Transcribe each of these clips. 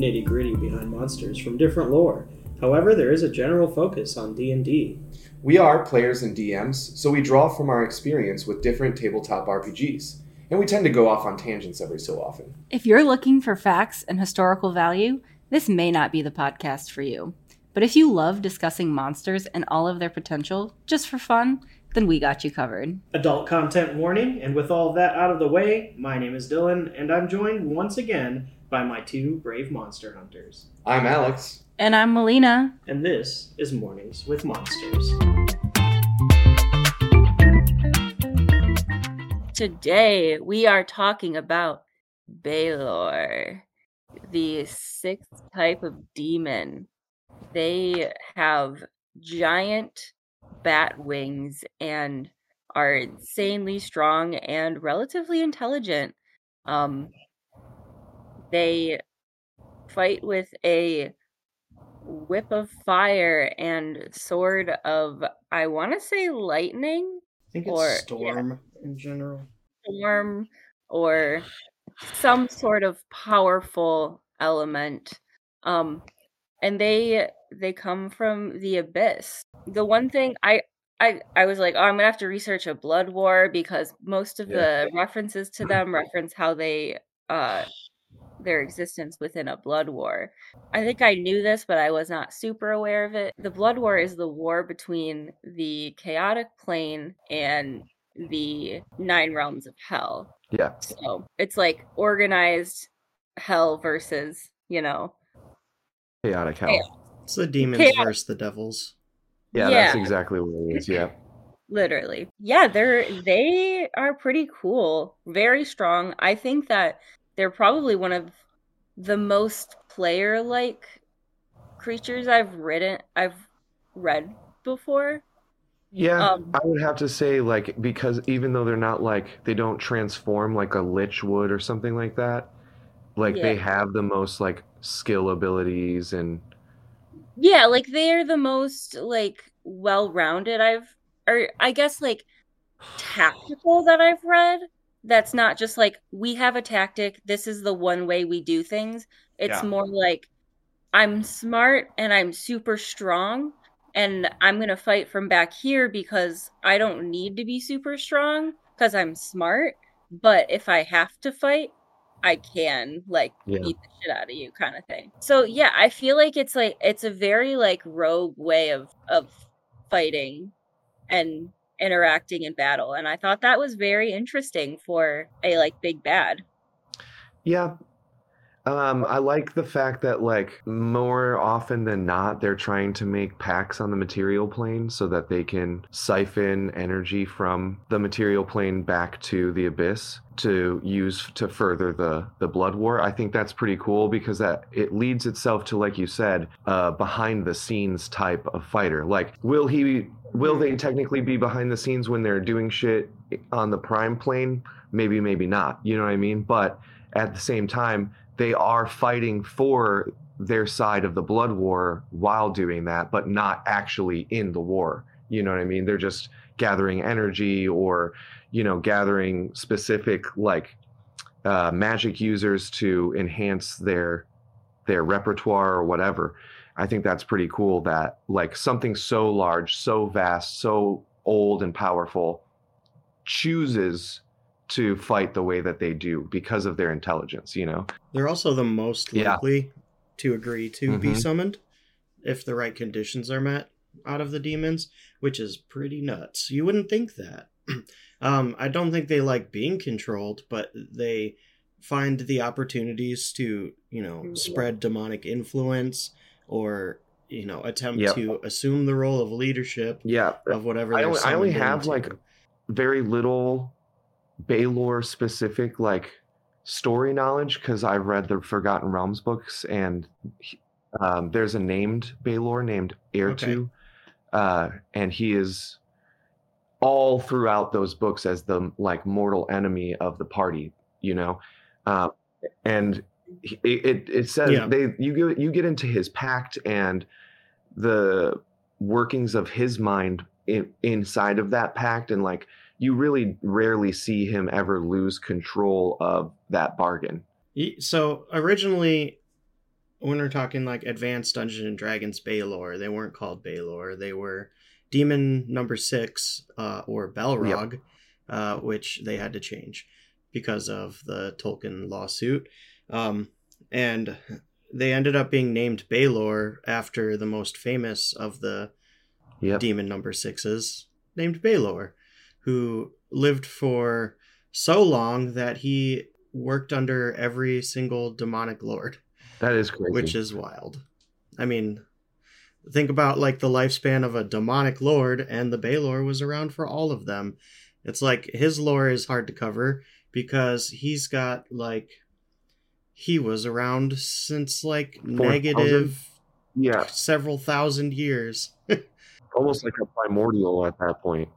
nitty gritty behind monsters from different lore. However, there is a general focus on D&D. We are players and DMs, so we draw from our experience with different tabletop RPGs, and we tend to go off on tangents every so often. If you're looking for facts and historical value, this may not be the podcast for you. But if you love discussing monsters and all of their potential just for fun, then we got you covered. Adult content warning, and with all that out of the way, my name is Dylan, and I'm joined once again by my two brave monster hunters. I'm Alex. And I'm Melina. And this is Mornings with Monsters. Today we are talking about Balor, the sixth type of demon. They have giant bat wings and are insanely strong and relatively intelligent. Um, they fight with a whip of fire and sword of I want to say lightning. I think it's or, storm yeah, in general. Storm or some sort of powerful element. Um, and they they come from the abyss. The one thing I I I was like, oh, I'm gonna have to research a blood war because most of yeah. the references to them reference how they uh their existence within a blood war. I think I knew this, but I was not super aware of it. The blood war is the war between the chaotic plane and the nine realms of hell. Yeah. So it's like organized hell versus, you know, chaotic hell. Chaos. It's the demons chaos. versus the devils. Yeah, yeah, that's exactly what it is. Yeah. Literally. Yeah, they're they are pretty cool. Very strong. I think that they're probably one of the most player like creatures I've written I've read before. Yeah, um, I would have to say like because even though they're not like they don't transform like a lich would or something like that, like yeah. they have the most like skill abilities and yeah, like they're the most like well-rounded I've or I guess like tactical that I've read that's not just like we have a tactic this is the one way we do things it's yeah. more like i'm smart and i'm super strong and i'm going to fight from back here because i don't need to be super strong because i'm smart but if i have to fight i can like yeah. beat the shit out of you kind of thing so yeah i feel like it's like it's a very like rogue way of of fighting and interacting in battle and i thought that was very interesting for a like big bad. Yeah um, I like the fact that like more often than not they're trying to make packs on the material plane so that they can siphon energy from the material plane back to the abyss to use to further the the blood war. I think that's pretty cool because that it leads itself to like you said, uh, behind the scenes type of fighter. Like will he will they technically be behind the scenes when they're doing shit on the prime plane? Maybe, maybe not. You know what I mean? But at the same time, they are fighting for their side of the blood war while doing that, but not actually in the war. You know what I mean? They're just gathering energy or, you know, gathering specific like uh, magic users to enhance their their repertoire or whatever. I think that's pretty cool that like something so large, so vast, so old and powerful chooses to fight the way that they do because of their intelligence, you know. They're also the most likely yeah. to agree to mm-hmm. be summoned if the right conditions are met out of the demons, which is pretty nuts. You wouldn't think that. um, I don't think they like being controlled, but they find the opportunities to, you know, spread demonic influence or you know attempt yep. to assume the role of leadership yeah of whatever i only, I only have like very little Balor specific like story knowledge because i've read the forgotten realms books and um, there's a named Balor named Errtu okay. uh, and he is all throughout those books as the like mortal enemy of the party you know uh, and it it, it says yeah. they you get you get into his pact and the workings of his mind in, inside of that pact and like you really rarely see him ever lose control of that bargain So originally, when we're talking like advanced Dungeons and Dragons Balor, they weren't called Balor. They were Demon Number Six uh, or Balrog, yep. uh, which they had to change because of the Tolkien lawsuit. Um, and they ended up being named Balor after the most famous of the yep. Demon Number Sixes, named Balor, who lived for so long that he worked under every single demonic lord. That is crazy. Which is wild. I mean, think about like the lifespan of a demonic lord, and the Balor was around for all of them. It's like his lore is hard to cover because he's got like he was around since like 4, negative yeah several thousand years almost like a primordial at that point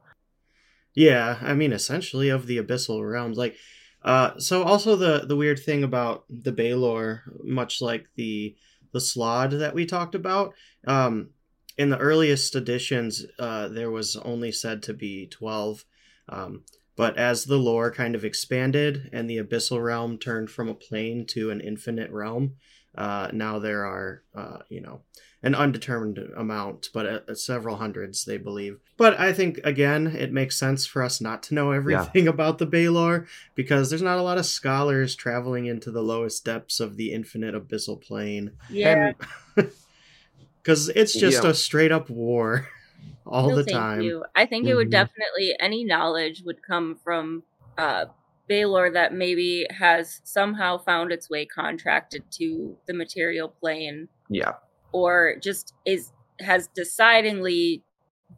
yeah i mean essentially of the abyssal realms like uh so also the the weird thing about the Balor much like the the Slaad that we talked about um in the earliest editions uh there was only said to be 12 um but as the lore kind of expanded and the abyssal realm turned from a plane to an infinite realm, uh, now there are, uh, you know, an undetermined amount, but uh, several hundreds, they believe. But I think, again, it makes sense for us not to know everything yeah. about the Balor because there's not a lot of scholars traveling into the lowest depths of the infinite abyssal plane. Yeah. Because it's just yeah. a straight up war. all no, the time. You. I think mm-hmm. it would mm-hmm. definitely any knowledge would come from uh Balor that maybe has somehow found its way contracted to the material plane. Yeah. Or just is has decidingly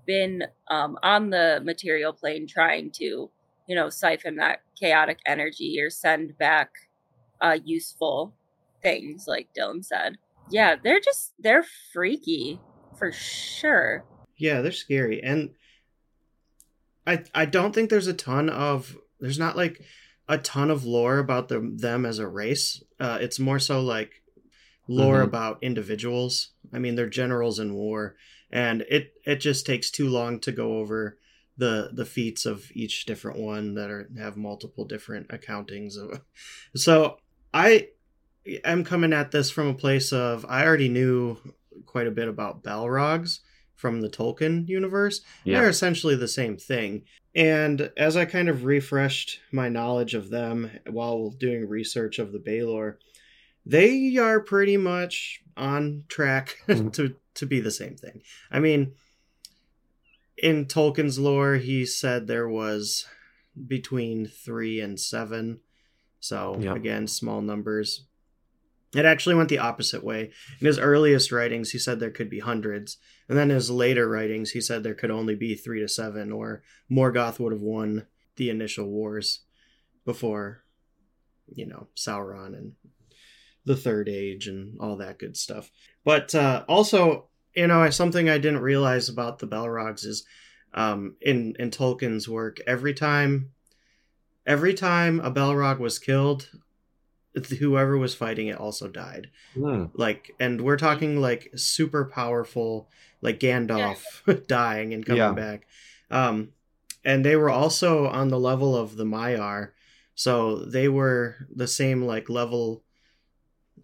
been um, on the material plane trying to, you know, siphon that chaotic energy or send back uh, useful things, like Dylan said. Yeah, they're just they're freaky for sure. Yeah, they're scary, and I I don't think there's a ton of there's not like a ton of lore about them them as a race. Uh, it's more so like lore mm-hmm. about individuals. I mean, they're generals in war, and it it just takes too long to go over the the feats of each different one that are have multiple different accountings of. So I am coming at this from a place of I already knew quite a bit about Balrogs from the Tolkien universe. Yeah. They're essentially the same thing. And as I kind of refreshed my knowledge of them while doing research of the Balor, they are pretty much on track mm-hmm. to to be the same thing. I mean, in Tolkien's lore, he said there was between three and seven. So yep. again, small numbers. It actually went the opposite way. In his earliest writings, he said there could be hundreds. And then in his later writings, he said there could only be three to seven, or Morgoth would have won the initial wars before, you know, Sauron and the Third Age and all that good stuff. But uh, also, you know, something I didn't realize about the Balrogs is um, in in Tolkien's work, every time every time a Balrog was killed, whoever was fighting it also died. Mm. Like, and we're talking like super powerful, like Gandalf yeah. dying and coming yeah. back. Um, and they were also on the level of the Maiar, so they were the same like level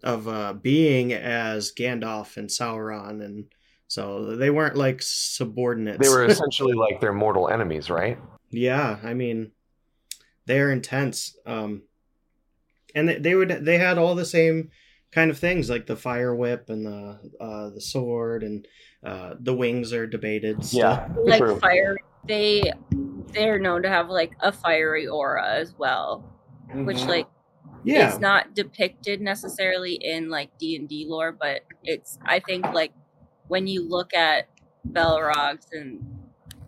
of uh, being as Gandalf and Sauron, and so they weren't like subordinates. They were essentially like their mortal enemies, right? Yeah, I mean, they're intense. Um, and they, they would they had all the same kind of things like the fire whip and the uh, the sword and uh, the wings are debated. Still. Yeah, like true. fire. They they're known to have like a fiery aura as well, mm-hmm. which like yeah, it's not depicted necessarily in like D and D lore, but it's I think like when you look at Balrogs and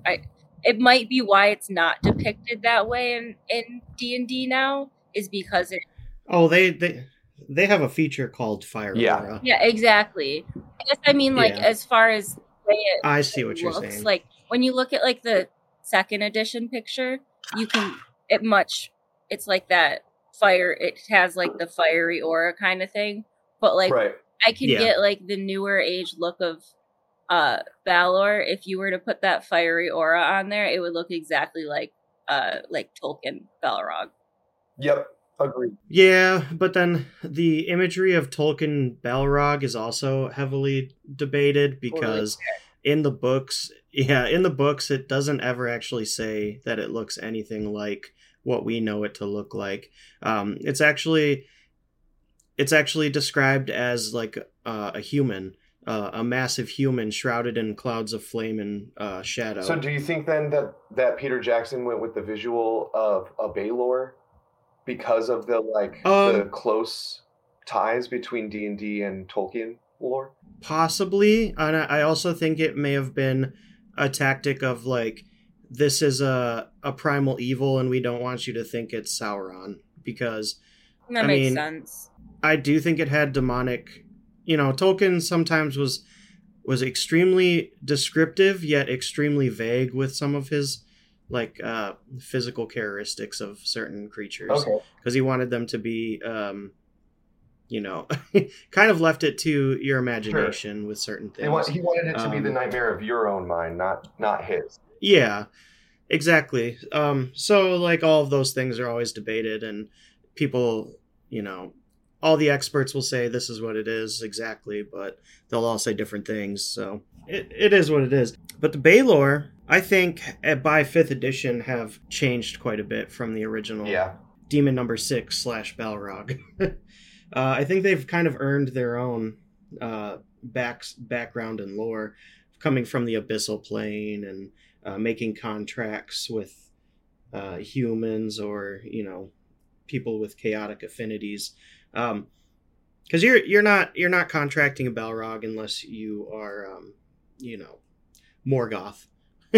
I it might be why it's not depicted that way in in D and D now is because it Oh, they they they have a feature called Fire yeah. Aura. Yeah, exactly. I guess I mean like yeah. as far as it, I see what looks, you're saying. Like when you look at like the second edition picture, you can it much it's like that fire it has like the fiery aura kind of thing. But like right. I can yeah. get like the newer age look of uh Balor. If you were to put that fiery aura on there, it would look exactly like uh like Tolkien Balrog. Yep Agreed. Yeah, but then the imagery of Tolkien Balrog is also heavily debated because in the books, yeah, in the books it doesn't ever actually say that it looks anything like what we know it to look like. Um, it's actually it's actually described as like uh, a human, uh, a massive human shrouded in clouds of flame and uh, shadow. So, do you think then that that Peter Jackson went with the visual of a Balor because of the like Um, the close ties between D and D and Tolkien lore? Possibly, and I also think it may have been a tactic of like this is a a primal evil, and we don't want you to think it's Sauron because That I makes mean, sense. I do think it had demonic. You know, Tolkien sometimes was was extremely descriptive yet extremely vague with some of his like uh physical characteristics of certain creatures Okay. because he wanted them to be um you know kind of left it to your imagination with certain things He, want, he wanted it to be the Um, nightmare of your own mind, not not his. Yeah, exactly. Um, so like all of those things are always debated, and people, you know, all the experts will say this is what it is exactly, but they'll all say different things. So it, it is what it is. But the Balor, I think, at, by fifth edition, have changed quite a bit from the original. Yeah. Demon Number Six slash Balrog. uh, I think they've kind of earned their own uh, back background and lore, coming from the abyssal plane and uh, making contracts with uh, humans or you know people with chaotic affinities. Um, because you're you're not you're not contracting a Balrog unless you are um, you know Morgoth.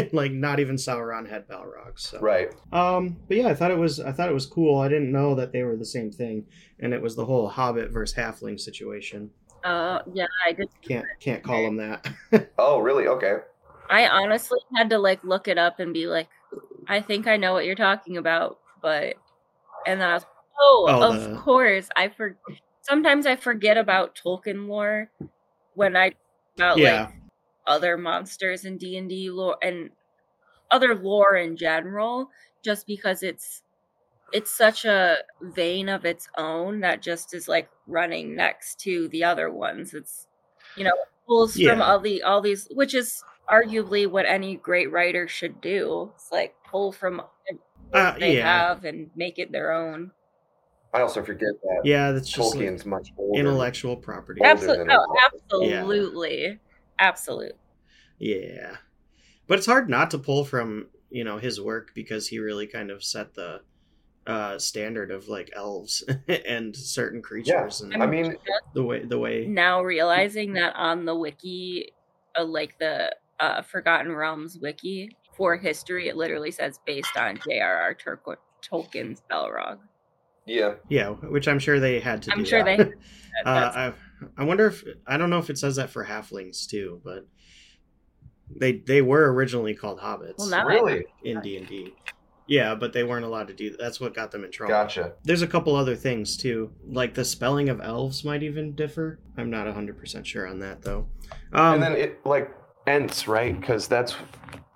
like not even Sauron had Balrogs. So. Right. Um, but yeah, I thought it was I thought it was cool. I didn't know that they were the same thing, and it was the whole Hobbit versus Halfling situation. Uh, yeah, I did. Can't can't call them that. Oh, really? Okay. I honestly had to like look it up and be like, I think I know what you're talking about, but and then I was, oh, Oh, of the- course. I for sometimes I forget about Tolkien lore when I about yeah, like other monsters in D and D lore and other lore in general, just because it's it's such a vein of its own that just is like running next to the other ones. It's you know pulls from all the all these, which is arguably what any great writer should do. It's like pull from Uh, what they yeah. have and make it their own. I also forget that yeah. That's just like Tolkien's much older. intellectual property. Absolutely, than oh, Tolkien. Yeah. absolutely, absolutely. Yeah, but it's hard not to pull from you know his work because he really kind of set the uh standard of like elves and certain creatures and I mean, the way the way now realizing that on the wiki, uh, like the uh, Forgotten Realms wiki for history, it literally says based on J.R.R. Turco- Tolkien's Balrog. yeah. yeah, which I'm sure they had to. I'm do sure that. they. Uh, I I wonder if I don't know if it says that for halflings too, but they they were originally called hobbits Well, Really? in D and D. Yeah, but they weren't allowed to do that. That's what got them in trouble. Gotcha. There's a couple other things too, like the spelling of elves might even differ. I'm not 100 percent sure on that though. Um, and then it like Ents, right? Because that's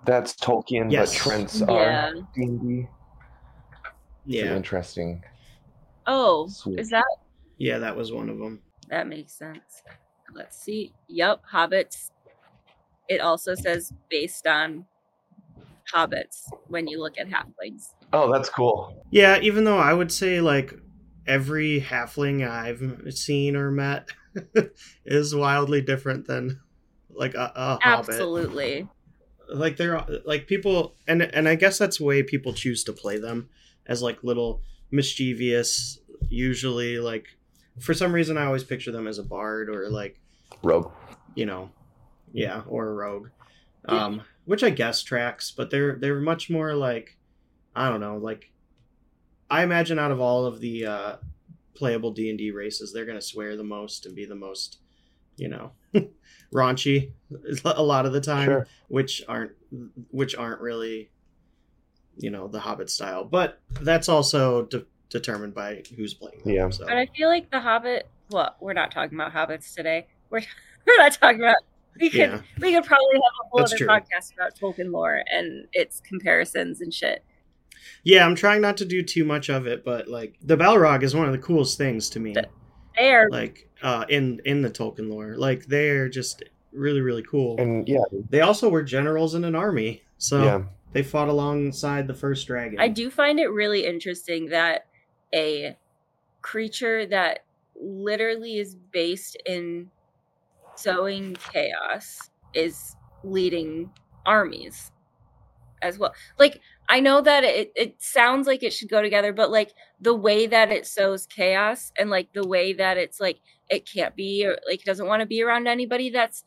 that's Tolkien, Yes. but Treants Yeah. are D and D. yeah, Interesting. oh, Sweet. is that yeah, that was one of them. that makes sense? Let's see. Yep, hobbits. It also says based on hobbits when you look at halflings. Oh, that's cool. Yeah, even though I would say like every halfling I've seen or met is wildly different than like a, a hobbit. Absolutely. Like they're like people, and and I guess that's the way people choose to play them as like little mischievous. Usually, like for some reason, I always picture them as a bard or like Rogue. you know, yeah, or a rogue, um, which I guess tracks, but they're they're much more like I don't know, like I imagine out of all of the uh, playable D and D races, they're gonna swear the most and be the most, you know, raunchy a lot of the time, Sure. which aren't which aren't really, you know, the Hobbit style, but that's also de- determined by who's playing. Them, Yeah. So. But I feel like the Hobbit. Well, we're not talking about hobbits today. We're we're not talking about. We could Yeah. we could probably have a whole That's other true. podcast about Tolkien lore and its comparisons and shit. Yeah, I'm trying not to do too much of it, but like the Balrog is one of the coolest things to me. They are like uh in in the Tolkien lore. Like they're just really really cool. And yeah, they also were generals in an army. So yeah. they fought alongside the first dragon. I do find it really interesting that a creature that literally is based in sowing chaos is leading armies as well. Like I know that it, it sounds like it should go together, but like the way that it sows chaos and like the way that it's like it can't be or like it doesn't want to be around anybody that's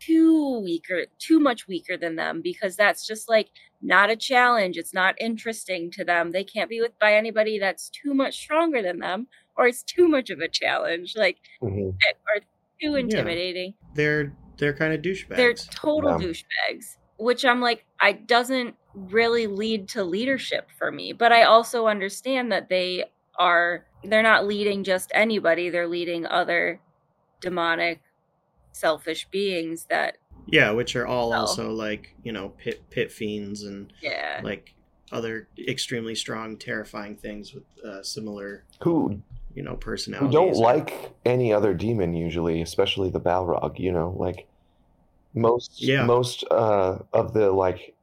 too weaker, too much weaker than them because that's just like not a challenge. It's not interesting to them. They can't be with by anybody that's too much stronger than them or it's too much of a challenge. Like Mhm. or too intimidating. They're they're kind of douchebags. They're total Yeah. douchebags, which I'm like, I doesn't really lead to leadership for me. But I also understand that they are they're not leading just anybody, they're leading other demonic, selfish beings that yeah, which are all Oh. also like you know pit pit fiends and yeah. like other extremely strong, terrifying things with uh, similar who you know who personalities. don't like any other demon usually, especially the Balrog. You know, like most Yeah. most uh, of the like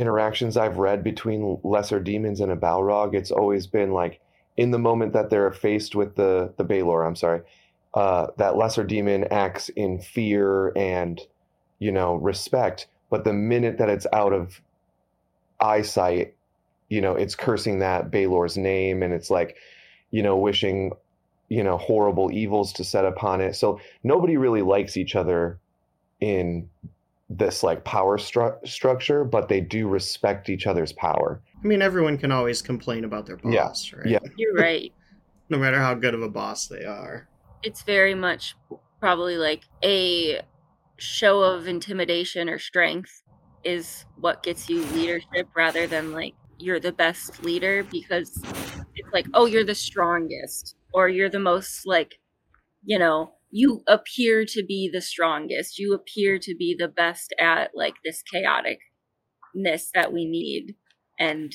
interactions I've read between lesser demons and a Balrog, it's always been like in the moment that they're faced with the the Balor. I'm sorry, uh, that lesser demon acts in fear and you know respect, but the minute that it's out of eyesight, you know, it's cursing that Balor's name and it's like you know, wishing, you know, horrible evils to set upon it. So nobody really likes each other in this like power stru- structure, but they do respect each other's power. I mean, everyone can always complain about their Yeah, boss, right? yeah. You're right. No matter how good of a boss they are. It's very much probably like a show of intimidation or strength is what gets you leadership rather than like you're the best leader because it's like oh you're the strongest or you're the most like you know you appear to be the strongest you appear to be the best at like this chaoticness that we need and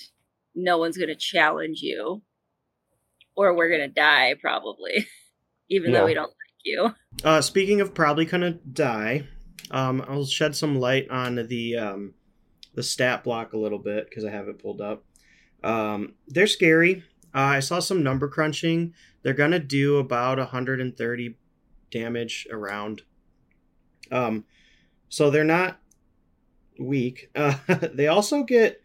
no one's going to challenge you or we're going to die probably even though we don't like you Uh, speaking of probably gonna die, um, I'll shed some light on the um, the stat block a little bit because I have it pulled up. Um, they're scary. Uh, I saw some number crunching. They're gonna do about 130 damage around. Um, so they're not weak. Uh, they also get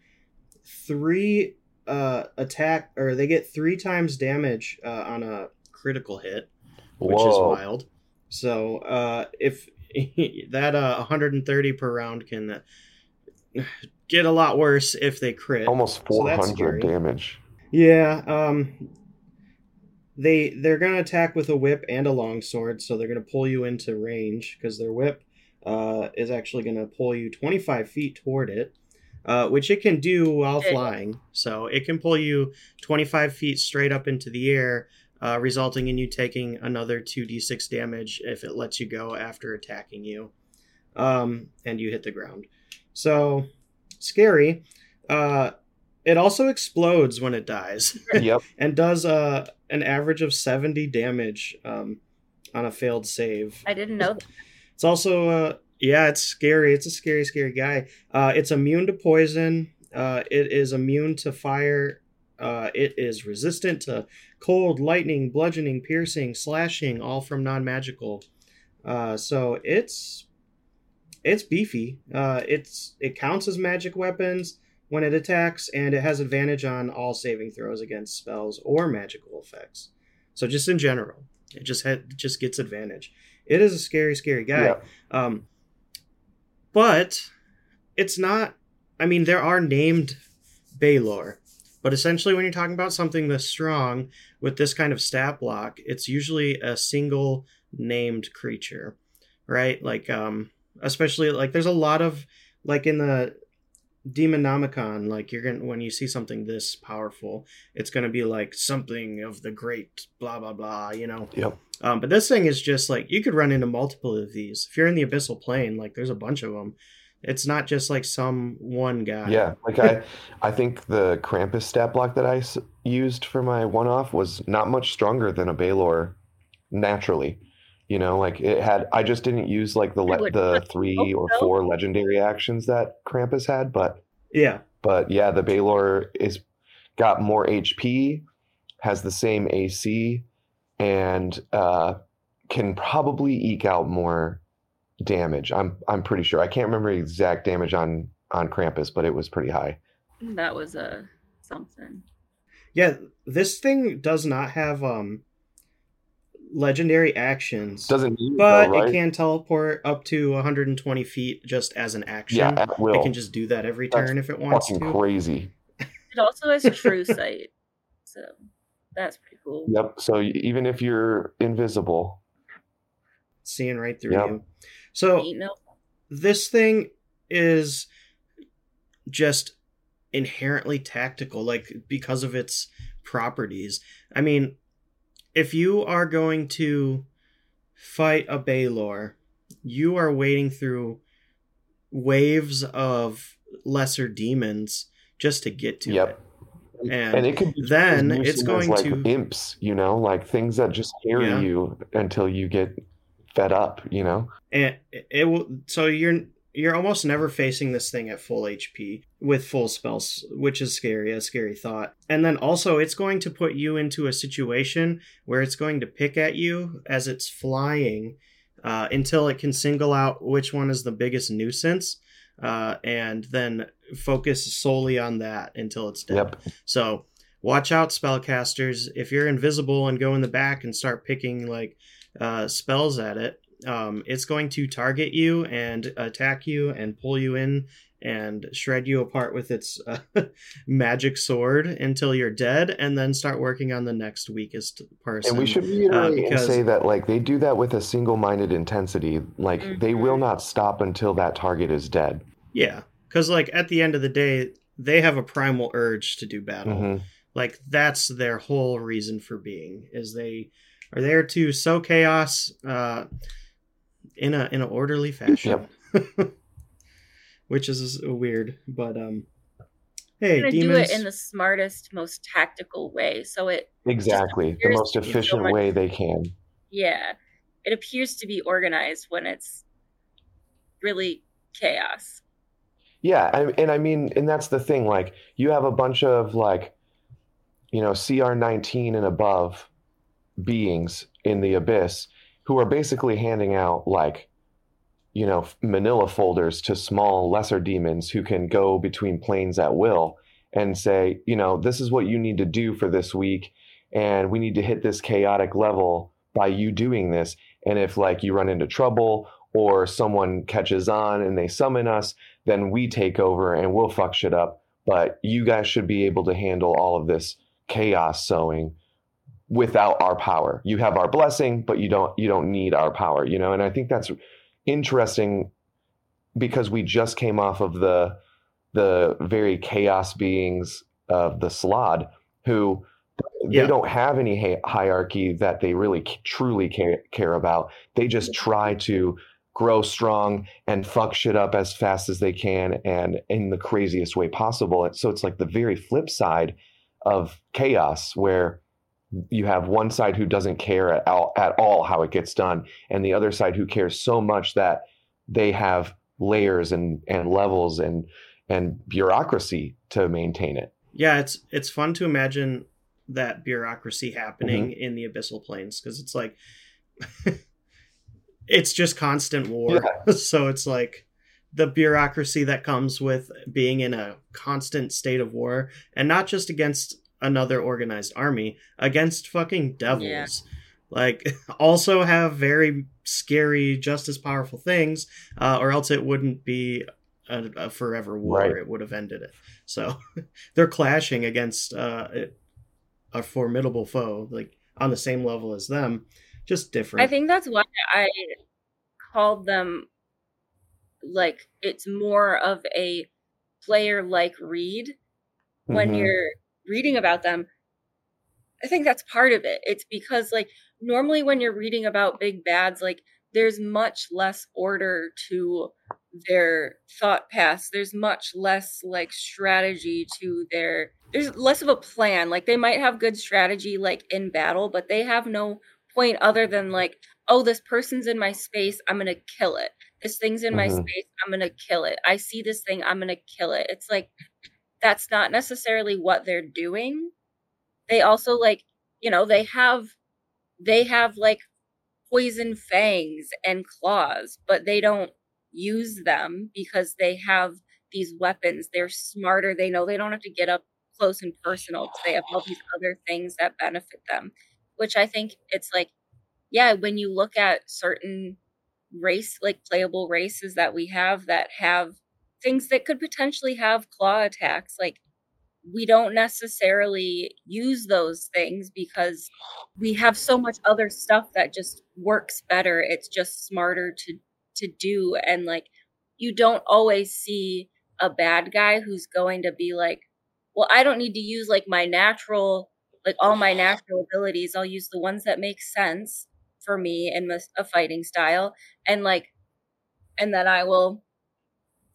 three uh, attack, or they get three times damage uh, on a critical hit which is wild. So uh, if that uh, 130 per round can uh, get a lot worse if they crit. Almost 400 scary. damage. Yeah. Um. They they're gonna attack with a whip and a longsword, so they're gonna pull you into range because their whip uh, is actually gonna pull you 25 feet toward it, uh, which it can do while flying. So it can pull you 25 feet straight up into the air, uh, resulting in you taking another 2d6 damage if it lets you go after attacking you, um, and you hit the ground. So scary. It also explodes when it dies yep. and does uh, an average of 70 damage um, on a failed save. i didn't know that. It's also, uh, yeah, it's scary. It's a scary, scary guy. Uh, it's immune to poison. Uh, it is immune to fire. Uh, it is resistant to cold, lightning, bludgeoning, piercing, slashing, all from non-magical. Uh, so it's it's beefy. Uh, it's it counts as magic weapons when it attacks, and it has advantage on all saving throws against spells or magical effects. So just in general, it just had just gets advantage. It is a scary, scary guy. Yeah. Um, but it's not. I mean, there are named Balor, but essentially, when you're talking about something this strong with this kind of stat block, it's usually a single named creature, right? Like, um, especially like there's a lot of like in the Demonomicon, like you're gonna when you see something this powerful, it's gonna be like something of the great blah blah blah, you know. Yep. Um, but this thing is just like you could run into multiple of these. If you're in the abyssal plane, like there's a bunch of them. It's not just like some one guy. Yeah, like I, I think the Krampus stat block that I used for my one off was not much stronger than a Balor naturally. You know, like it had. I just didn't use like the le- the three or four legendary actions that Krampus had, but yeah, but yeah, the Balor is got more HP, has the same AC, and uh, can probably eke out more damage. I'm I'm pretty sure. I can't remember exact damage on on Krampus, but it was pretty high. That was a uh, something. Yeah, this thing does not have um legendary actions. Doesn't but though, right? it can teleport up to 120 feet just as an action. Yeah, at will. It can just do that every turn That's if it wants to. Crazy. It also has true sight, so that's pretty cool. Yep. So even if you're invisible, seeing right through yep. you. So this thing is just inherently tactical, like because of its properties. I mean, if you are going to fight a Balor, you are wading through waves of lesser demons just to get to yep. it. And, and it could then it's going like to imps, you know, like things that just scare yeah. you until you get fed up, you know. And it will. So you're you're almost never facing this thing at full HP with full spells, which is scary, a scary thought. And then also, it's going to put you into a situation where it's going to pick at you as it's flying uh, until it can single out which one is the biggest nuisance. Uh, and then focus solely on that until it's dead. Yep. So watch out, spellcasters. If you're invisible and go in the back and start picking like uh, spells at it, um, it's going to target you and attack you and pull you in and shred you apart with its uh, magic sword until you're dead, and then start working on the next weakest person. And we should reiterate uh, because... and say that like they do that with a single-minded intensity. Like mm-hmm. they will not stop until that target is dead. Yeah, because like at the end of the day, they have a primal urge to do battle. Mm-hmm. Like that's their whole reason for being is they are there to sow chaos. Uh, in a in an orderly fashion. Yep. Which is weird, but um hey, demons... do it in the smartest, most tactical way. So it Exactly. The most efficient so way they can. Yeah. It appears to be organized when it's really chaos. Yeah, and I mean, and that's the thing. Like, you have a bunch of like, you know, CR nineteen and above beings in the abyss, who are basically handing out like you know manila folders to small lesser demons who can go between planes at will and say you know this is what you need to do for this week and we need to hit this chaotic level by you doing this and if like you run into trouble or someone catches on and they summon us then we take over and we'll fuck shit up but you guys should be able to handle all of this chaos sowing without our power. You have our blessing, but you don't you don't need our power, you know? And I think that's interesting because we just came off of the the very chaos beings of the Slaad who yeah. they don't have any hierarchy that they really truly care, care about. They just try to grow strong and fuck shit up as fast as they can and in the craziest way possible. So it's like the very flip side of chaos where you have one side who doesn't care at all, at all how it gets done and the other side who cares so much that they have layers and and levels and and bureaucracy to maintain it yeah it's it's fun to imagine that bureaucracy happening mm-hmm. in the abyssal planes because it's like it's just constant war yeah. so it's like the bureaucracy that comes with being in a constant state of war and not just against another organized army against fucking devils. Yeah. Like, also have very scary, just as powerful things, uh, or else it wouldn't be a, a forever war. Right. It would have ended it. So they're clashing against uh, a formidable foe, like on the same level as them, just different. I think that's why I called them like it's more of a player like read when mm-hmm. you're reading about them, I think that's part of it. It's because like normally when you're reading about big bads, like there's much less order to their thought paths. There's much less like strategy to their there's less of a plan. Like they might have good strategy like in battle, but they have no point other than like, oh, this person's in my space, I'm gonna kill it. This thing's in my Mhm. space, I'm gonna kill it. I see this thing, I'm gonna kill it. It's like that's not necessarily what they're doing. They also like, you know, they have they have like poison fangs and claws, but they don't use them because they have these weapons. They're smarter. They know they don't have to get up close and personal they have all these other things that benefit them. Which I think it's like, yeah, when you look at certain race, like playable races that we have that have things that could potentially have claw attacks, like we don't necessarily use those things because we have so much other stuff that just works better. It's just smarter to to do and like you don't always see a bad guy who's going to be like well i don't need to use like my natural like all my natural abilities. I'll use the ones that make sense for me in a fighting style and like and then i will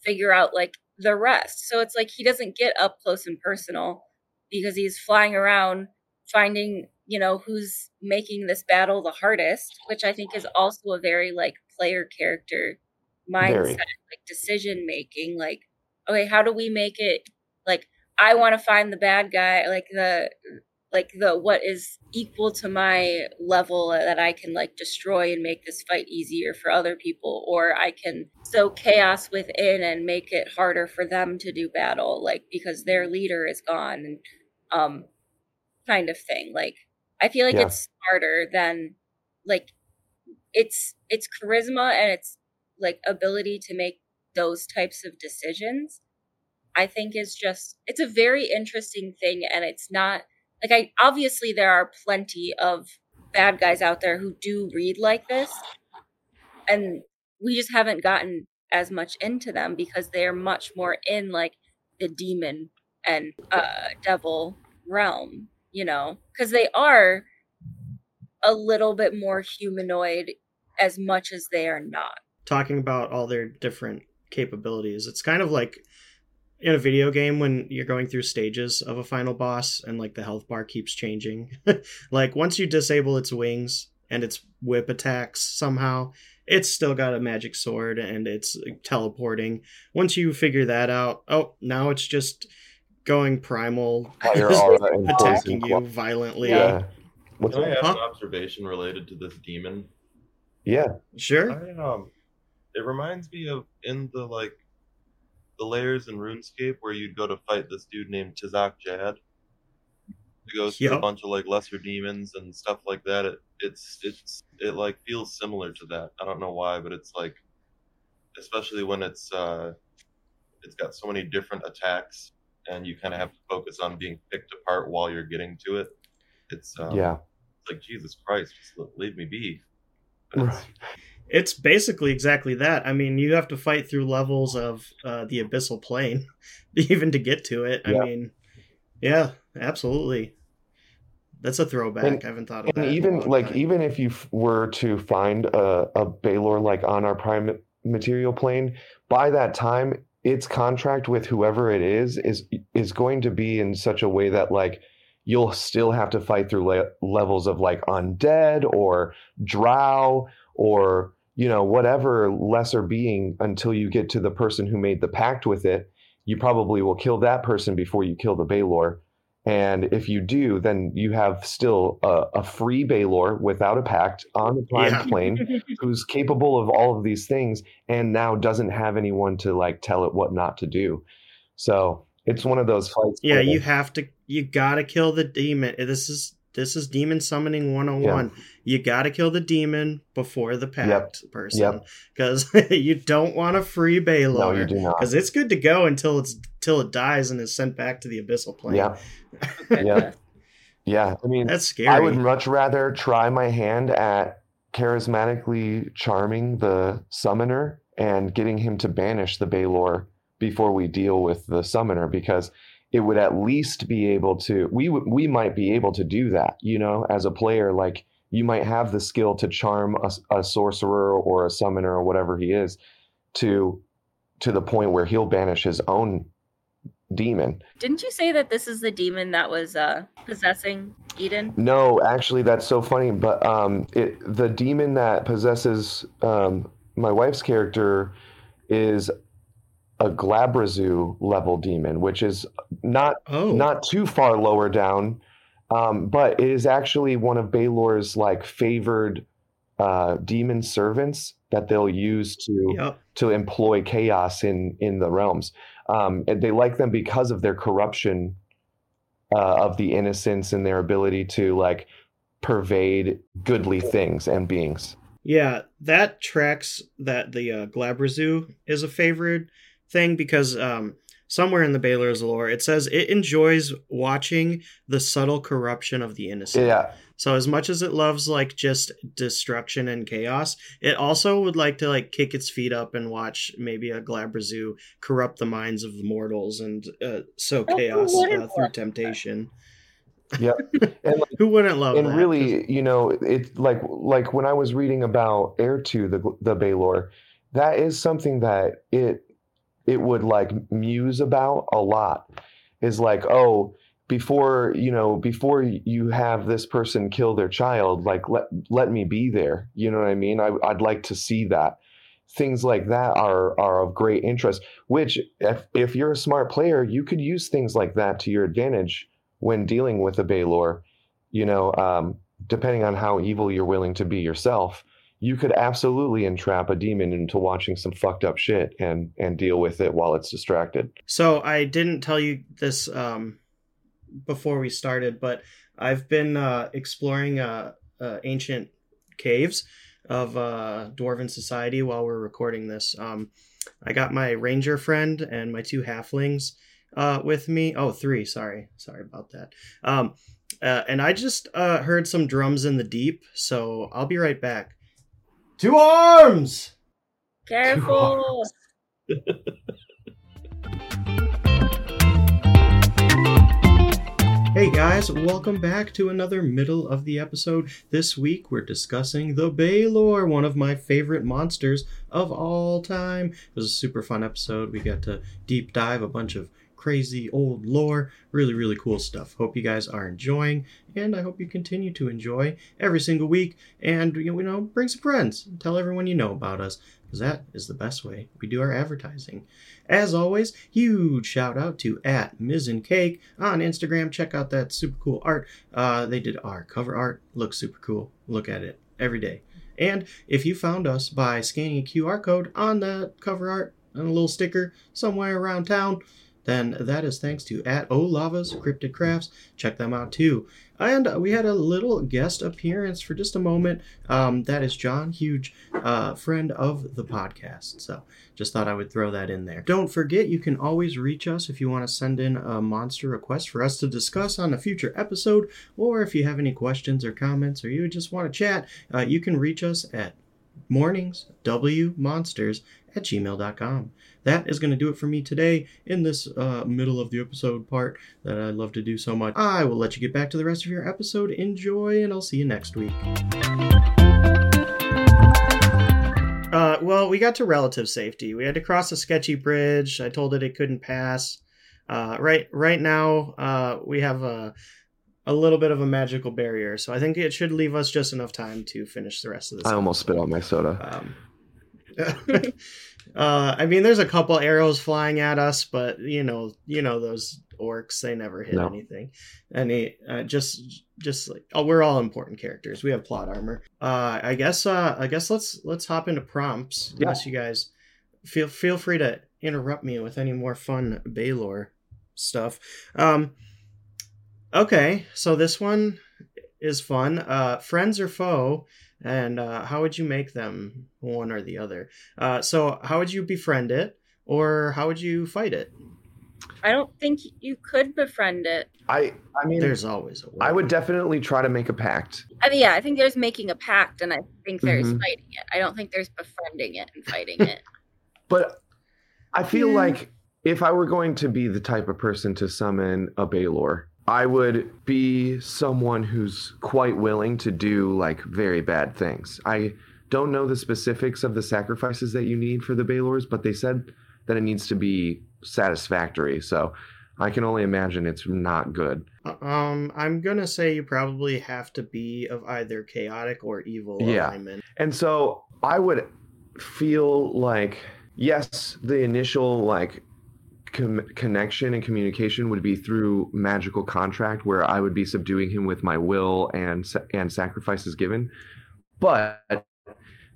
figure out like the rest. So it's like he doesn't get up close and personal because he's flying around finding, you know, who's making this battle the hardest, which I think is also a very like player character mindset, Very. like decision making. Like, okay, how do we make it like I want to find the bad guy, like the like the what is equal to my level that I can like destroy and make this fight easier for other people, or I can sow chaos within and make it harder for them to do battle, like because their leader is gone and um kind of thing. Like I feel like Yeah. it's smarter than like it's it's charisma and it's like ability to make those types of decisions. I think is just it's a very interesting thing and it's not like I obviously there are plenty of bad guys out there who do read like this and we just haven't gotten as much into them because they're much more in like the demon and uh devil realm, you know, cuz they are a little bit more humanoid as much as they are not. talking about all their different capabilities. It's kind of like in a video game when you're going through stages of a final boss and like the health bar keeps changing. like once you disable its wings and its whip attacks somehow, it's still got a magic sword and it's teleporting. Once you figure that out, oh, now it's just going primal, Fire aura and attacking poison you violently. Yeah. What's Can I that? have Huh? an observation related to this demon? Yeah. Sure. I, um, it reminds me of in the like the layers in RuneScape where you'd go to fight this dude named Tizak Jad. It goes through a bunch of like lesser demons and stuff like that. It it's it's it like feels similar to that. I don't know why, but it's like especially when it's uh it's got so many different attacks and you kind of have to focus on being picked apart while you're getting to it. It's um, Yeah. it's like Jesus Christ, just leave me be. But Right. It's basically exactly that. I mean, you have to fight through levels of uh, the abyssal plane even to get to it. Yeah. I mean, yeah, absolutely. That's a throwback. And- I haven't thought of And that. even like time. even if you f- were to find a, a Balor like on our prime material plane, by that time its contract with whoever it is is is going to be in such a way that like you'll still have to fight through le- levels of like undead or drow or you know whatever lesser being until you get to the person who made the pact with it you probably will kill that person before you kill the Balor. And if you do, then you have still a, a free Balor without a pact on the prime Yeah. plane who's capable of all of these things and now doesn't have anyone to like tell it what not to do. So it's one of those fights. yeah, you have to. You gotta kill the demon. This is this is demon summoning 101. You gotta kill the demon before the pact person Yep. because you don't want a free no, you do not. because it's good to go until it's till it dies and is sent back to the abyssal plane. Yeah, yeah, yeah. I mean, That's scary. I would much rather try my hand at charismatically charming the summoner and getting him to banish the Balor before we deal with the summoner because it would at least be able to we would we might be able to do that you know as a player like you might have the skill to charm a, a sorcerer or a summoner or whatever he is to to the point where he'll banish his own demon. Didn't you say that this is the demon that was uh, possessing Eden? No, actually, that's so funny. But um, it, the demon that possesses um, my wife's character is a Glabrezu level demon, which is not oh. not too far lower down, um, but it is actually one of Balor's like favored uh, demon servants that they'll use to yep. to employ chaos in in the realms. Um, and they like them because of their corruption uh, of the innocence and their ability to like pervade goodly things and beings. Yeah, that tracks that the uh, Glabrezu is a favorite thing because um, somewhere in the Balor's lore it says it enjoys watching the subtle corruption of the innocent. Yeah. So as much as it loves like just destruction and chaos, it also would like to like kick its feet up and watch maybe a Glabrezu corrupt the minds of the mortals and uh, sow chaos uh, through temptation. Yeah, and like, who wouldn't love? And that? really, you know, it like like when I was reading about Errtu the the Balor, that is something that it it would like muse about a lot. Is like, oh, before you know before you have this person kill their child like let let me be there. You know what i mean? I, i'd like to see that. Things like that are are of great interest which if, if you're a smart player you could use things like that to your advantage when dealing with a Balor you know um, depending on how evil you're willing to be yourself you could absolutely entrap a demon into watching some fucked up shit and and deal with it while it's distracted so i didn't tell you this um before we started, but I've been uh, exploring uh, uh, ancient caves of uh, dwarven society while we're recording this. Um, I got my ranger friend and my two halflings uh, with me. Oh, three. Sorry, sorry about that. Um, uh, and I just heard some drums in the deep, so I'll be right back. To arms! Careful! Hey guys, welcome back to another middle of the episode. This week we're discussing the Balor, one of my favorite monsters of all time. It was a super fun episode. We got to deep dive a bunch of crazy old lore. Really, really cool stuff. Hope you guys are enjoying, and I hope you continue to enjoy every single week. And, you know, bring some friends. Tell everyone you know about us, because that is the best way we do our advertising. As always, huge shout out to at Mizzen Cake on Instagram. Check out that super cool art. Uh, they did our cover art. Looks super cool. Look at it every day. And if you found us by scanning a QR code on that cover art and a little sticker somewhere around town, then that is thanks to at Olava's Cryptid Crafts. Check them out too. And we had a little guest appearance for just a moment. Um, that is John, huge uh, friend of the podcast. So just thought I would throw that in there. Don't forget, you can always reach us if you want to send in a monster request for us to discuss on a future episode, or if you have any questions or comments, or you just want to chat, uh, you can reach us at morningswmonsters at gmail.com that is going to do it for me today in this uh, middle of the episode part that I love to do so much. I will let you get back to the rest of your episode. Enjoy, and I'll see you next week. Uh, well, we got to relative safety. We had to cross a sketchy bridge. I told it it couldn't pass. Uh, right, right now, uh, we have a a little bit of a magical barrier, so I think it should leave us just enough time to finish the rest of this. I almost spit out my soda. Um, Uh, I mean, there's a couple arrows flying at us, but you know, you know those orcs, they never hit no. anything. Any, uh, just, just like, oh, we're all important characters. We have plot armor. Uh, I guess, uh, I guess let's let's hop into prompts. Yeah. Unless you guys feel feel free to interrupt me with any more fun Balor stuff. Um, okay, so this one is fun. Uh, friends or foe? And uh, how would you make them one or the other? Uh, so, how would you befriend it, or how would you fight it? I don't think you could befriend it. I I mean, there's always a way. I would definitely try to make a pact. I mean, yeah, I think there's making a pact, and I think there's mm-hmm. fighting it. I don't think there's befriending it and fighting it. but I feel yeah. like if I were going to be the type of person to summon a Balor, I would be someone who's quite willing to do like very bad things. I don't know the specifics of the sacrifices that you need for the Balors, but they said that it needs to be satisfactory. So I can only imagine it's not good. Um, I'm gonna say you probably have to be of either chaotic or evil Yeah. alignment. And so I would feel like yes, the initial like com- connection and communication would be through magical contract, where I would be subduing him with my will and and sacrifices given. But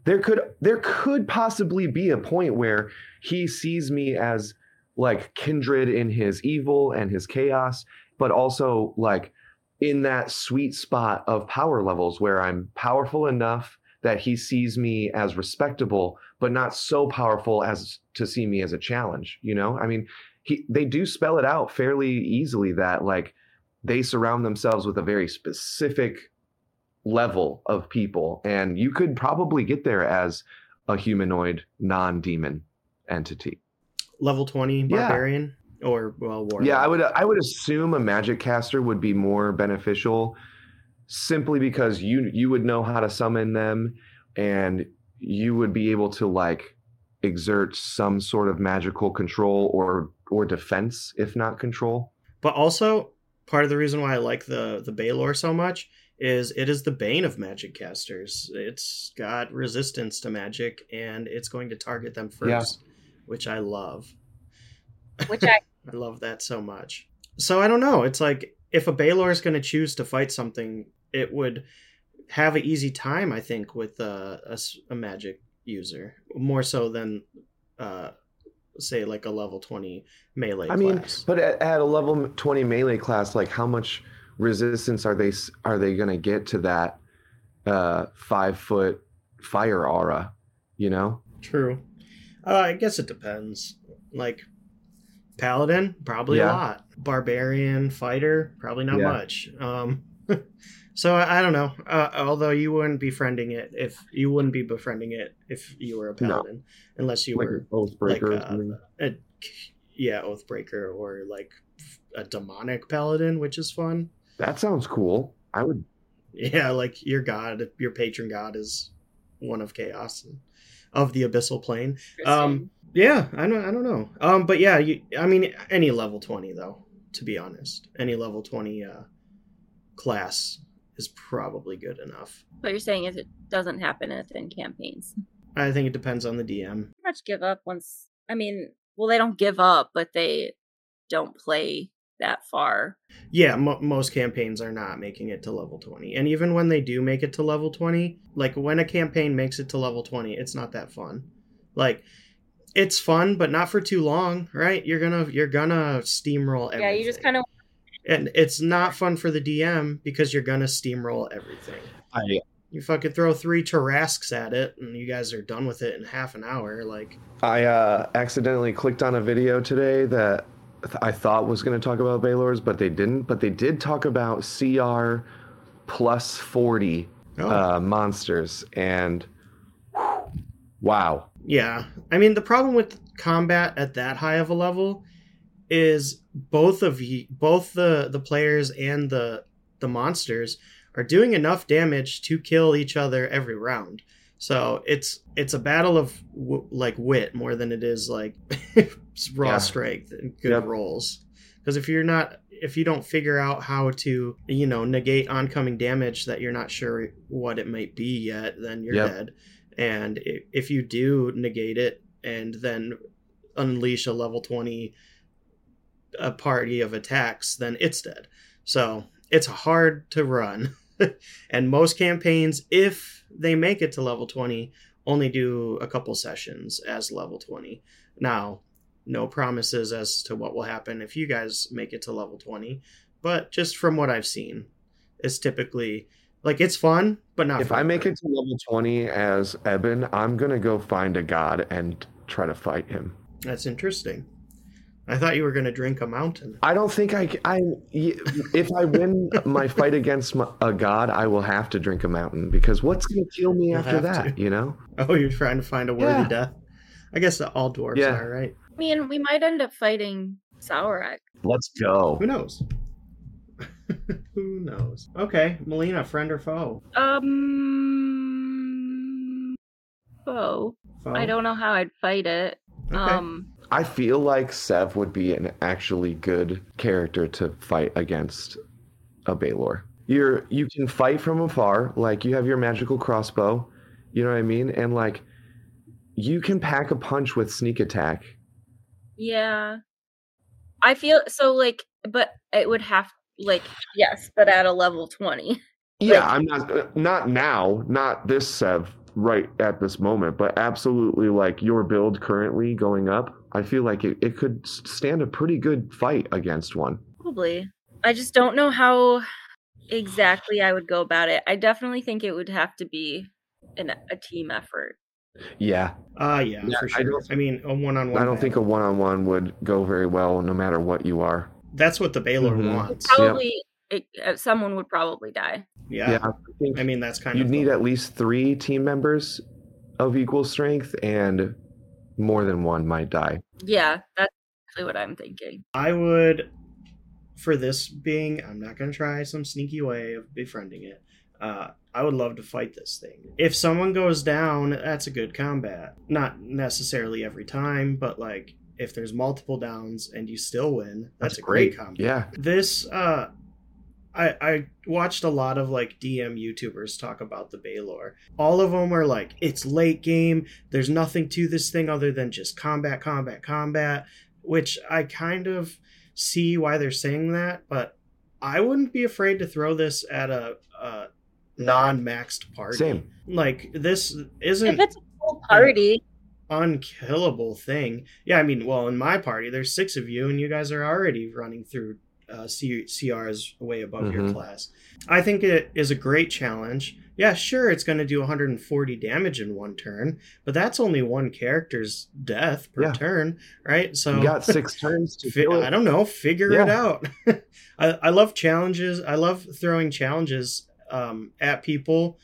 there could there could possibly be a point where he sees me as like kindred in his evil and his chaos, but also like in that sweet spot of power levels where I'm powerful enough that he sees me as respectable, but not so powerful as to see me as a challenge. You know, I mean, he they do spell it out fairly easily that like they surround themselves with a very specific level of people, and you could probably get there as a humanoid non-demon entity. Level twenty Yeah. barbarian or well warlock. Yeah, I would I would assume a magic caster would be more beneficial simply because you you would know how to summon them and you would be able to like exert some sort of magical control or or defense if not control. But also, part of the reason why I like the the Balor so much is it is the bane of magic casters. It's got resistance to magic, and it's going to target them first, which I love. Which I I love that so much. So I don't know. It's like if a Balor is going to choose to fight something, it would have an easy time, I think, with uh, a, s- a magic user more so than, uh, say, like a level twenty melee. I mean, but at, at a level 20 melee class like how much resistance are they are they going to get to that uh 5 foot fire aura, you know? True. Uh, I guess it depends. Like paladin, probably Yeah. a lot. Barbarian, fighter, probably not Yeah. much. Um, so I, I don't know. Uh, although you wouldn't be friending it if you wouldn't be befriending it if you were a No. paladin, unless you like were a Oathbreaker or like, uh, a yeah oathbreaker or like a demonic paladin, which is fun. That sounds cool. I would Yeah, like your god, your patron god is one of chaos and of the abyssal plane. Um, yeah, I don't, I don't know. Um, but yeah, you, I mean, any level twenty though, to be honest, any level twenty uh, class is probably good enough. what you're saying is it doesn't happen within campaigns. I think it depends on the DM. Pretty much give up once. I mean, well, they don't give up, but they don't play that far. Yeah, mo- most campaigns are not making it to level twenty, and even when they do make it to level twenty, like when a campaign makes it to level twenty, it's not that fun. Like. It's fun, but not for too long, right? You're gonna you're gonna steamroll everything. Yeah, you just kind of and it's not fun for the DM because you're gonna steamroll everything. I You fucking throw three Tarrasques at it, and you guys are done with it in half an hour. Like, I uh, accidentally clicked on a video today that I thought was going to talk about Balor's, but they didn't. But they did talk about CR plus 40 oh, uh, monsters. And wow. yeah. I mean, the problem with combat at that high of a level is both of you, both the the players and the the monsters are doing enough damage to kill each other every round. So it's it's a battle of w- like wit more than it is like raw Yeah. strength and good Yep. rolls. Because if you're not if you don't figure out how to you know negate oncoming damage that you're not sure what it might be yet, then you're Yep. dead. And if you do negate it and then unleash a level twenty a party of attacks, then it's dead. So it's hard to run. and most campaigns, if they make it to level 20, only do a couple sessions as level 20. Now, no promises as to what will happen if you guys make it to level 20, but just from what I've seen, it's typically like it's fun, but not If I make it to level 20 as Eben, I'm going to go find a god and try to fight him. That's interesting. I thought you were going to drink a mountain. I don't think I. I if I win my fight against my, a god, I will have to drink a mountain because what's going to kill me You'll after that, to. you know? Oh, you're trying to find a worthy Yeah. death. I guess that all dwarves Yeah. are, right? I mean, we might end up fighting Saurak. Let's go. Who knows? Who knows? Okay, Melina, friend or foe? Um, foe. Foe. I don't know how I'd fight it. Okay. Um, I feel like Sev would be an actually good character to fight against a Balor. You're you can fight from afar, like you have your magical crossbow, you know what I mean? And like you can pack a punch with sneak attack. yeah. I feel so like, but it would have like yes, but at a level twenty. Yeah, I'm not not now, not this Sev right at this moment, but absolutely like your build currently going up. I feel like it, it could stand a pretty good fight against one. Probably. I just don't know how exactly I would go about it. I definitely think it would have to be an, a team effort. Yeah, Ah, yeah, Yeah, for I sure. don't- I, mean, a one-on-one. I don't think a one on one would go very well, no matter what you are. that's what the Balor Mhm. wants. Probably, it, uh, someone would probably die. Yeah. Yeah, I I mean, that's kind you'd of need the- at least three team members of equal strength, and more than one might die. Yeah, that's exactly what I'm thinking. I would, for this being, I'm not going to try some sneaky way of befriending it. Uh, I would love to fight this thing. If someone goes down, that's a good combat. Not necessarily every time, but like if there's multiple downs and you still win, that's, a great, combat. Yeah, This, uh, I I watched a lot of like DM YouTubers talk about the Balor. All of them are like, it's late game. There's nothing to this thing other than just combat, combat, combat. Which I kind of see why they're saying that, but I wouldn't be afraid to throw this at a, a non-maxed party. Same. Like this isn't If it's a full party, unkillable thing. Yeah, I mean, well, in my party, there's six of you, and you guys are already running through uh, C- CRs way above your Mhm. class. I think it is a great challenge. Yeah, sure, it's going to do 140 damage in one turn, but that's only one character's death per Yeah. turn, right? So you got six turns to Fi- I don't know. Figure it out. I, I love challenges. I love throwing challenges um, at people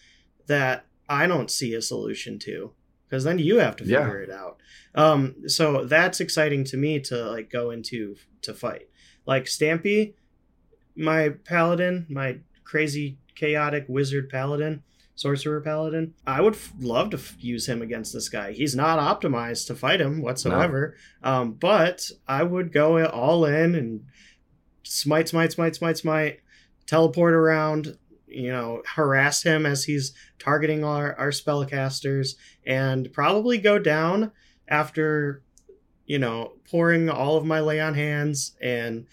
that I don't see a solution to, because then you have to Yeah. figure it out. Um, so that's exciting to me to like go into to fight. Like Stampy, my paladin, my crazy chaotic wizard paladin, sorcerer paladin. I would f- love to f- use him against this guy. He's not optimized to fight him whatsoever. Um, but I would go all in and smite, smite, smite, smite, smite, teleport around, you know, harass him as he's targeting our, our spellcasters, and probably go down after, you know, pouring all of my lay on hands and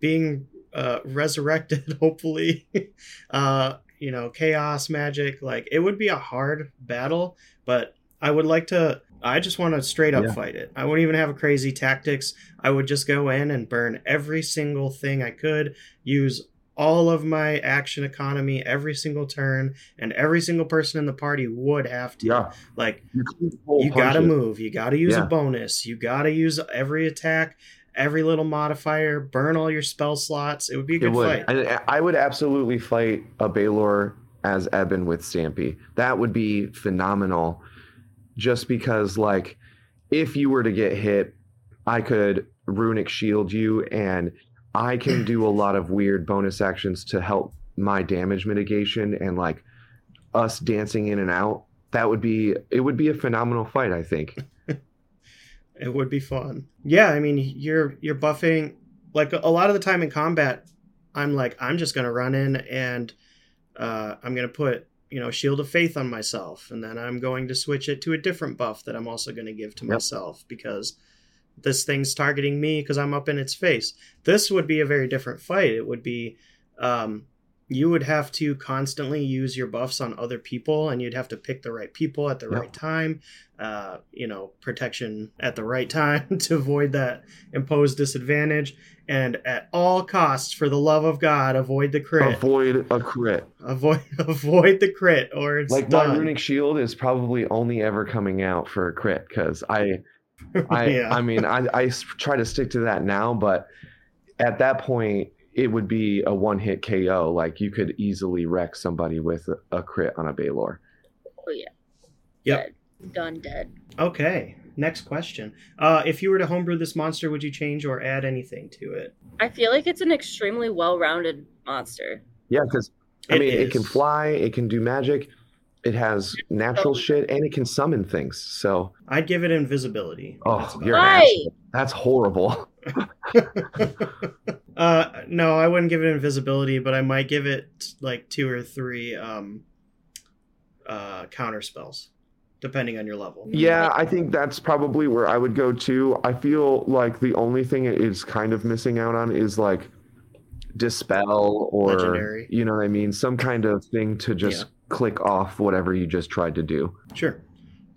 being uh, resurrected, hopefully. uh, you know, chaos magic. Like, it would be a hard battle, but I would like to. I just want to straight up Yeah. fight it. I wouldn't even have a crazy tactics. I would just go in and burn every single thing I could, use all of my action economy every single turn, and every single person in the party would have to. Yeah, Like, you, you gotta move. You gotta use Yeah. a bonus. You gotta use every attack, every little modifier, burn all your spell slots. It would be a good fight. I, I would absolutely fight a Balor as Eben with Stampy. That would be phenomenal. Just because, like, if you were to get hit, I could runic shield you, and I can do a lot of weird bonus actions to help my damage mitigation and like us dancing in and out. That would be it. Would be a phenomenal fight. I think. It would be fun. Yeah, I mean, you're you're buffing like a lot of the time in combat. I'm like, I'm just gonna run in and uh, I'm gonna put you know shield of faith on myself, and then I'm going to switch it to a different buff that I'm also gonna give to Yep. myself because this thing's targeting me because I'm up in its face. This would be a very different fight. It would be um, you would have to constantly use your buffs on other people, and you'd have to pick the right people at the right time. Uh, you know, protection at the right time to avoid that imposed disadvantage, and at all costs, for the love of God, avoid the crit. Avoid a crit. avoid avoid the crit, or it's like my done. runic shield is probably only ever coming out for a crit because I, I, yeah. I mean, I, I s- try to stick to that now, but at that point, it would be a one hit KO. Like you could easily wreck somebody with a, a crit on a Balor. oh yeah, Yep. done dead. Okay. next question. Uh, if you were to homebrew this monster, would you change or add anything to it? I feel like it's an extremely well-rounded monster. Yeah, because I It mean, it can fly, it can do magic, it has natural shit, and it can summon things. So, I'd give it invisibility. oh, That's you're an Why? asshole. That's horrible. uh, no, I wouldn't give it invisibility, but I might give it like two or three um, uh, counter spells, depending on your level. Yeah, I think that's probably where I would go too. I feel like the only thing it is kind of missing out on is like dispel or Legendary. you know what I mean, some kind of thing to just Yeah. Click off whatever you just tried to do. Sure.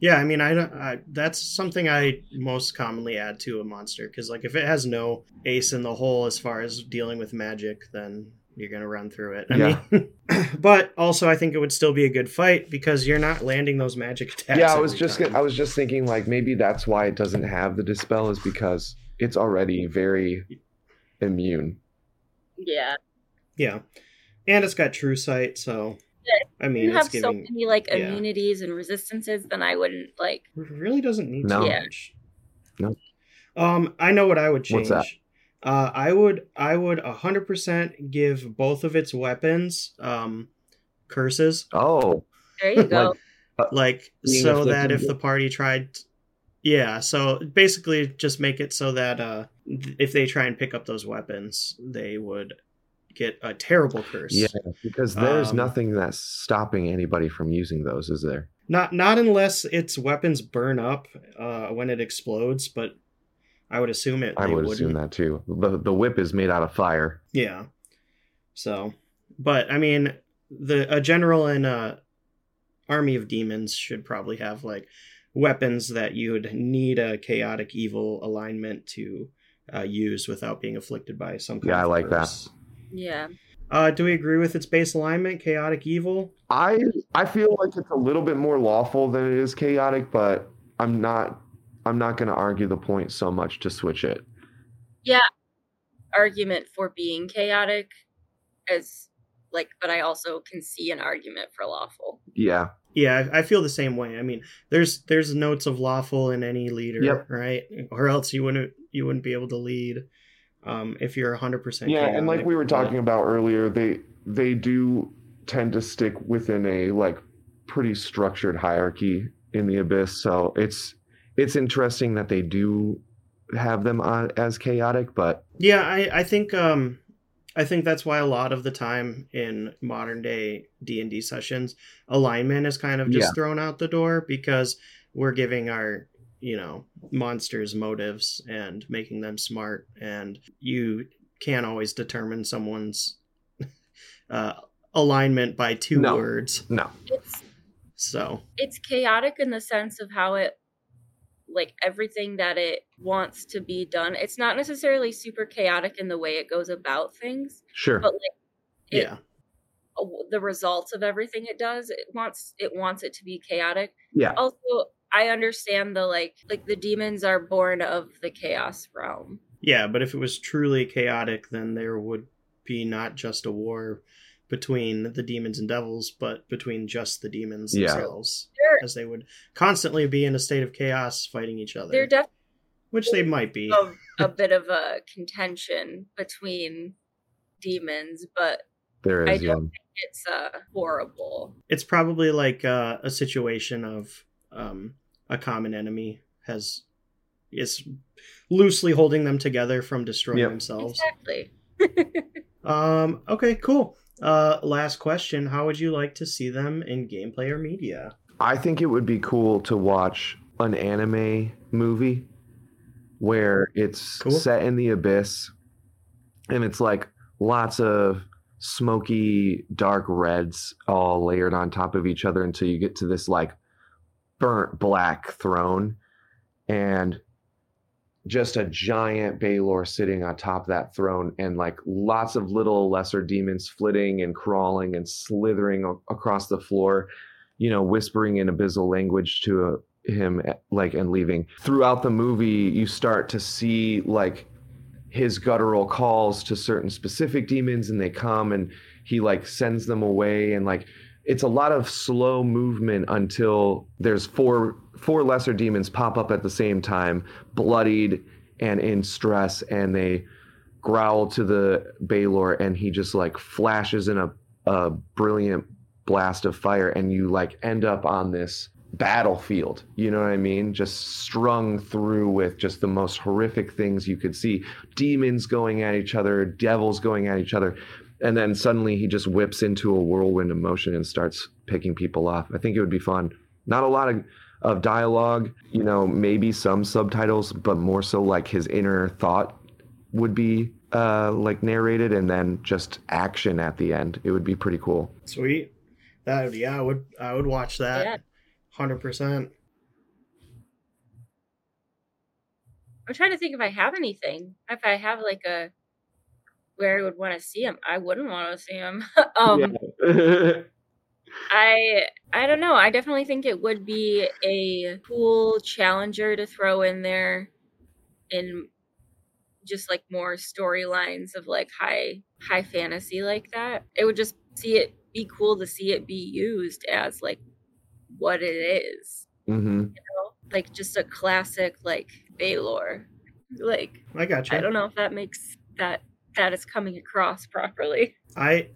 Yeah, I mean, I, don't- I that's something I most commonly add to a monster because, like, if it has no ace in the hole as far as dealing with magic, then you're gonna run through it. I Yeah. mean, but also I think it would still be a good fight because you're not landing those magic attacks. yeah, I was just time. I was just thinking like maybe that's why it doesn't have the dispel is because it's already very immune. Yeah. yeah, and it's got true sight, so Yeah, I mean, you it's have so many like yeah. immunities and resistances, then I wouldn't like. It really doesn't need No. too Yeah. much. No. Um, I know what I would change. What's that? Uh, I would I would hundred percent give both of its weapons um curses. Oh, There you go. Like Being so that if the party tried yeah, so basically just make it so that uh th- if they try and pick up those weapons, they would get a terrible curse. yeah, because there's Um, nothing that's stopping anybody from using those, is there? Not not unless its weapons burn up uh when it explodes, but I would assume it I would wouldn't. assume that too. The the whip is made out of fire. Yeah. So, but I mean, the a general in a army of demons should probably have like weapons that you would need a chaotic evil alignment to uh, use without being afflicted by some kind Yeah, I like that. Curse. yeah. Uh, do we agree with its base alignment, chaotic evil? I I feel like it's a little bit more lawful than it is chaotic, but I'm not I'm not going to argue the point so much to switch it. Yeah, argument for being chaotic as like, but I also can see an argument for lawful. Yeah. Yeah, I, I feel the same way. I mean, there's there's notes of lawful in any leader, Yep. right? Or else you wouldn't you wouldn't be able to lead um, if you're 100% Yeah, and like we were talking about earlier, they they do tend to stick within a like pretty structured hierarchy in the abyss, so it's it's interesting that they do have them on, as chaotic, but Yeah, I, I think um I think that's why a lot of the time in modern day D and D sessions, alignment is kind of just Yeah. thrown out the door because we're giving our you know monsters motives and making them smart, and you can't always determine someone's uh, alignment by two No. words. no. It's So it's chaotic in the sense of how it like everything that it wants to be done. It's not necessarily super chaotic in the way it goes about things, Sure. but like it, yeah, the results of everything it does, it wants it wants it to be chaotic. Yeah. Also, I understand the like like the demons are born of the chaos realm. yeah, but if it was truly chaotic, then there would be not just a war between the demons and devils, but between just the demons Yeah. themselves, There, as they would constantly be in a state of chaos fighting each other, there definitely which they might be. a, a bit of a contention between demons, but there I is yeah. don't it's uh horrible. It's probably like uh, a situation of um, a common enemy has is loosely holding them together from destroying Yep. themselves. Exactly. Um, okay, cool. Uh, last question: How would you like to see them in gameplay or media? I think it would be cool to watch an anime movie where it's Cool. set in the abyss and it's like lots of smoky dark reds all layered on top of each other until you get to this like burnt black throne and just a giant Balor sitting on top of that throne and like lots of little lesser demons flitting and crawling and slithering across the floor you know, whispering in abyssal language to uh, him, eh, like, and leaving. Throughout the movie, you start to see, like, his guttural calls to certain specific demons, and they come and he, like, sends them away. And, like, it's a lot of slow movement until there's four four lesser demons pop up at the same time, bloodied and in stress, and they growl to the Balor, and he just like flashes in a, a brilliant blast of fire, and you like end up on this battlefield. You know what I mean? Just strung through with just the most horrific things you could see demons going at each other, devils going at each other. And then suddenly he just whips into a whirlwind of motion and starts picking people off. I think it would be fun. Not a lot of, of dialogue, you know, maybe some subtitles, but more so like his inner thought would be uh, like narrated and then just action at the end. It would be pretty cool. Sweet. That would, yeah, I would I would watch that. Yeah. Hundred percent. I'm trying to think if I have anything. If I have like a where I would want to see him, I wouldn't want to see him. um, I I don't know. I definitely think it would be a cool challenger to throw in there, in just like more storylines of like high high fantasy like that. It would just see it be cool to see it be used as like what it is. hmm You know, like just a classic like Balor. Like I got you. I don't know if that makes that that is coming across properly. I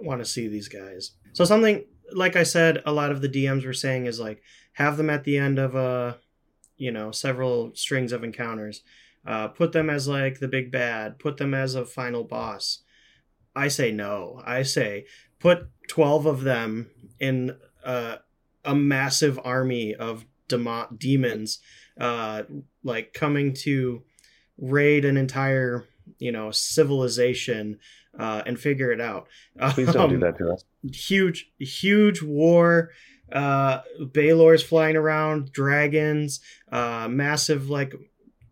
want to see these guys. So something like I said, a lot of the DMs were saying is like have them at the end of a, you know, several strings of encounters. Uh, put them as like the big bad. Put them as a final boss. I say no. I say put twelve of them in uh, a massive army of demo- demons, uh, like coming to raid an entire you know civilization uh, and figure it out. Please don't do Um, that to us. Huge, huge war. Uh, Balor's flying around, dragons, uh, massive like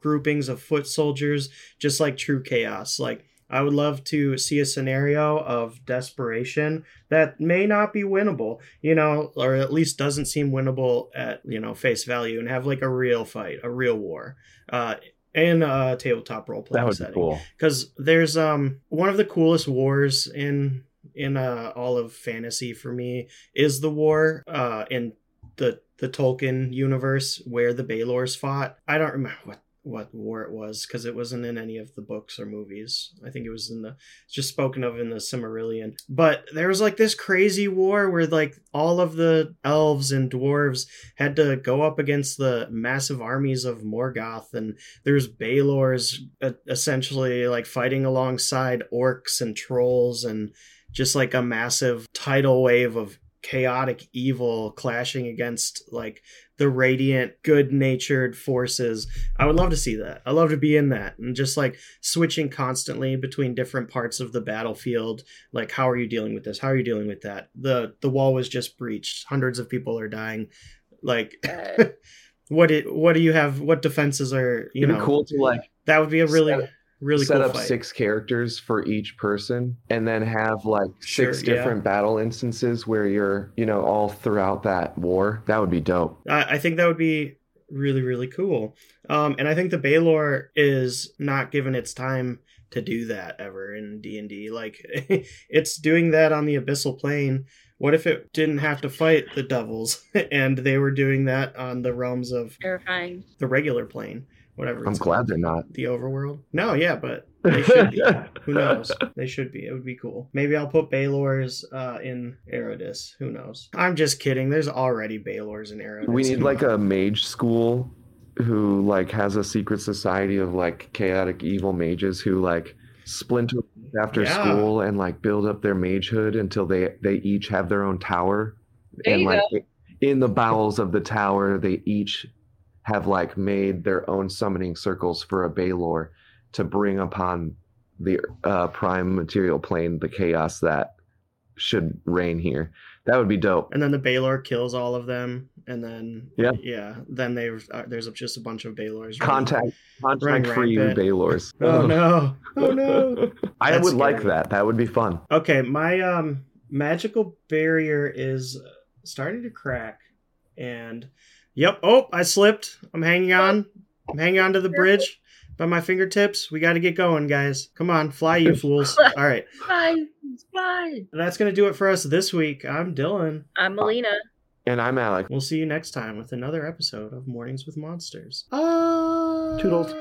groupings of foot soldiers, just like true chaos. Like I would love to see a scenario of desperation that may not be winnable, you know, or at least doesn't seem winnable at you know face value, and have like a real fight, a real war, uh, in a tabletop role playing That would setting be cool. because there's um one of the coolest wars in in uh, all of fantasy for me is the war uh in the the Tolkien universe where the Baelors fought. I don't remember what what war it was because it wasn't in any of the books or movies. I think it was in the just spoken of in the Silmarillion. But there was like this crazy war where like all of the elves and dwarves had to go up against the massive armies of Morgoth and there's Baelors uh, essentially like fighting alongside orcs and trolls and just like a massive tidal wave of chaotic evil clashing against like the radiant good-natured forces. I would love to see that. I love to be in that and just like switching constantly between different parts of the battlefield. Like how are you dealing with this? How are you dealing with that? The the wall was just breached. Hundreds of people are dying. Like what it what do you have? What defenses are you It'd know? be cool to like that would be a really set- really set cool up fight. six characters for each person and then have like Sure, six yeah. different battle instances where you're you know all throughout that war that would be dope I, I think that would be really really cool. Um, and I think the Balor is not given its time to do that ever in D and D. Like it's doing that on the Abyssal Plane. What if it didn't have to fight the devils and they were doing that on the realms of terrifying. the regular plane, whatever. i'm it's glad called. they're not the overworld. No, yeah, but they should be. Who knows? They should be. It would be cool. Maybe I'll put Balor's uh, in Erodis. Who knows? I'm just kidding. There's already Balor's in Erodis. we need like a mage school who like has a secret society of like chaotic evil mages who like splinter after Yeah. school and like build up their magehood until they they each have their own tower There and you like in the bowels of the tower they each have like made their own summoning circles for a Balor to bring upon the uh, prime material plane the chaos that should reign here that would be dope and then the Balor kills all of them, and then Yeah. yeah. Then they uh, there's just a bunch of Balors. contact contact free. Balors Oh no! Oh no! I That's would like that. That would be fun. Okay, my um magical barrier is starting to crack, and yep. Oh, I slipped. I'm hanging on. I'm hanging on to the bridge by my fingertips. We got to get going, guys. Come on, fly, you fools! All right. Bye. Bye. That's going to do it for us this week. I'm Dylan. I'm Melina. And I'm Alec. We'll see you next time with another episode of Mornings with Monsters. Uh... Toodles.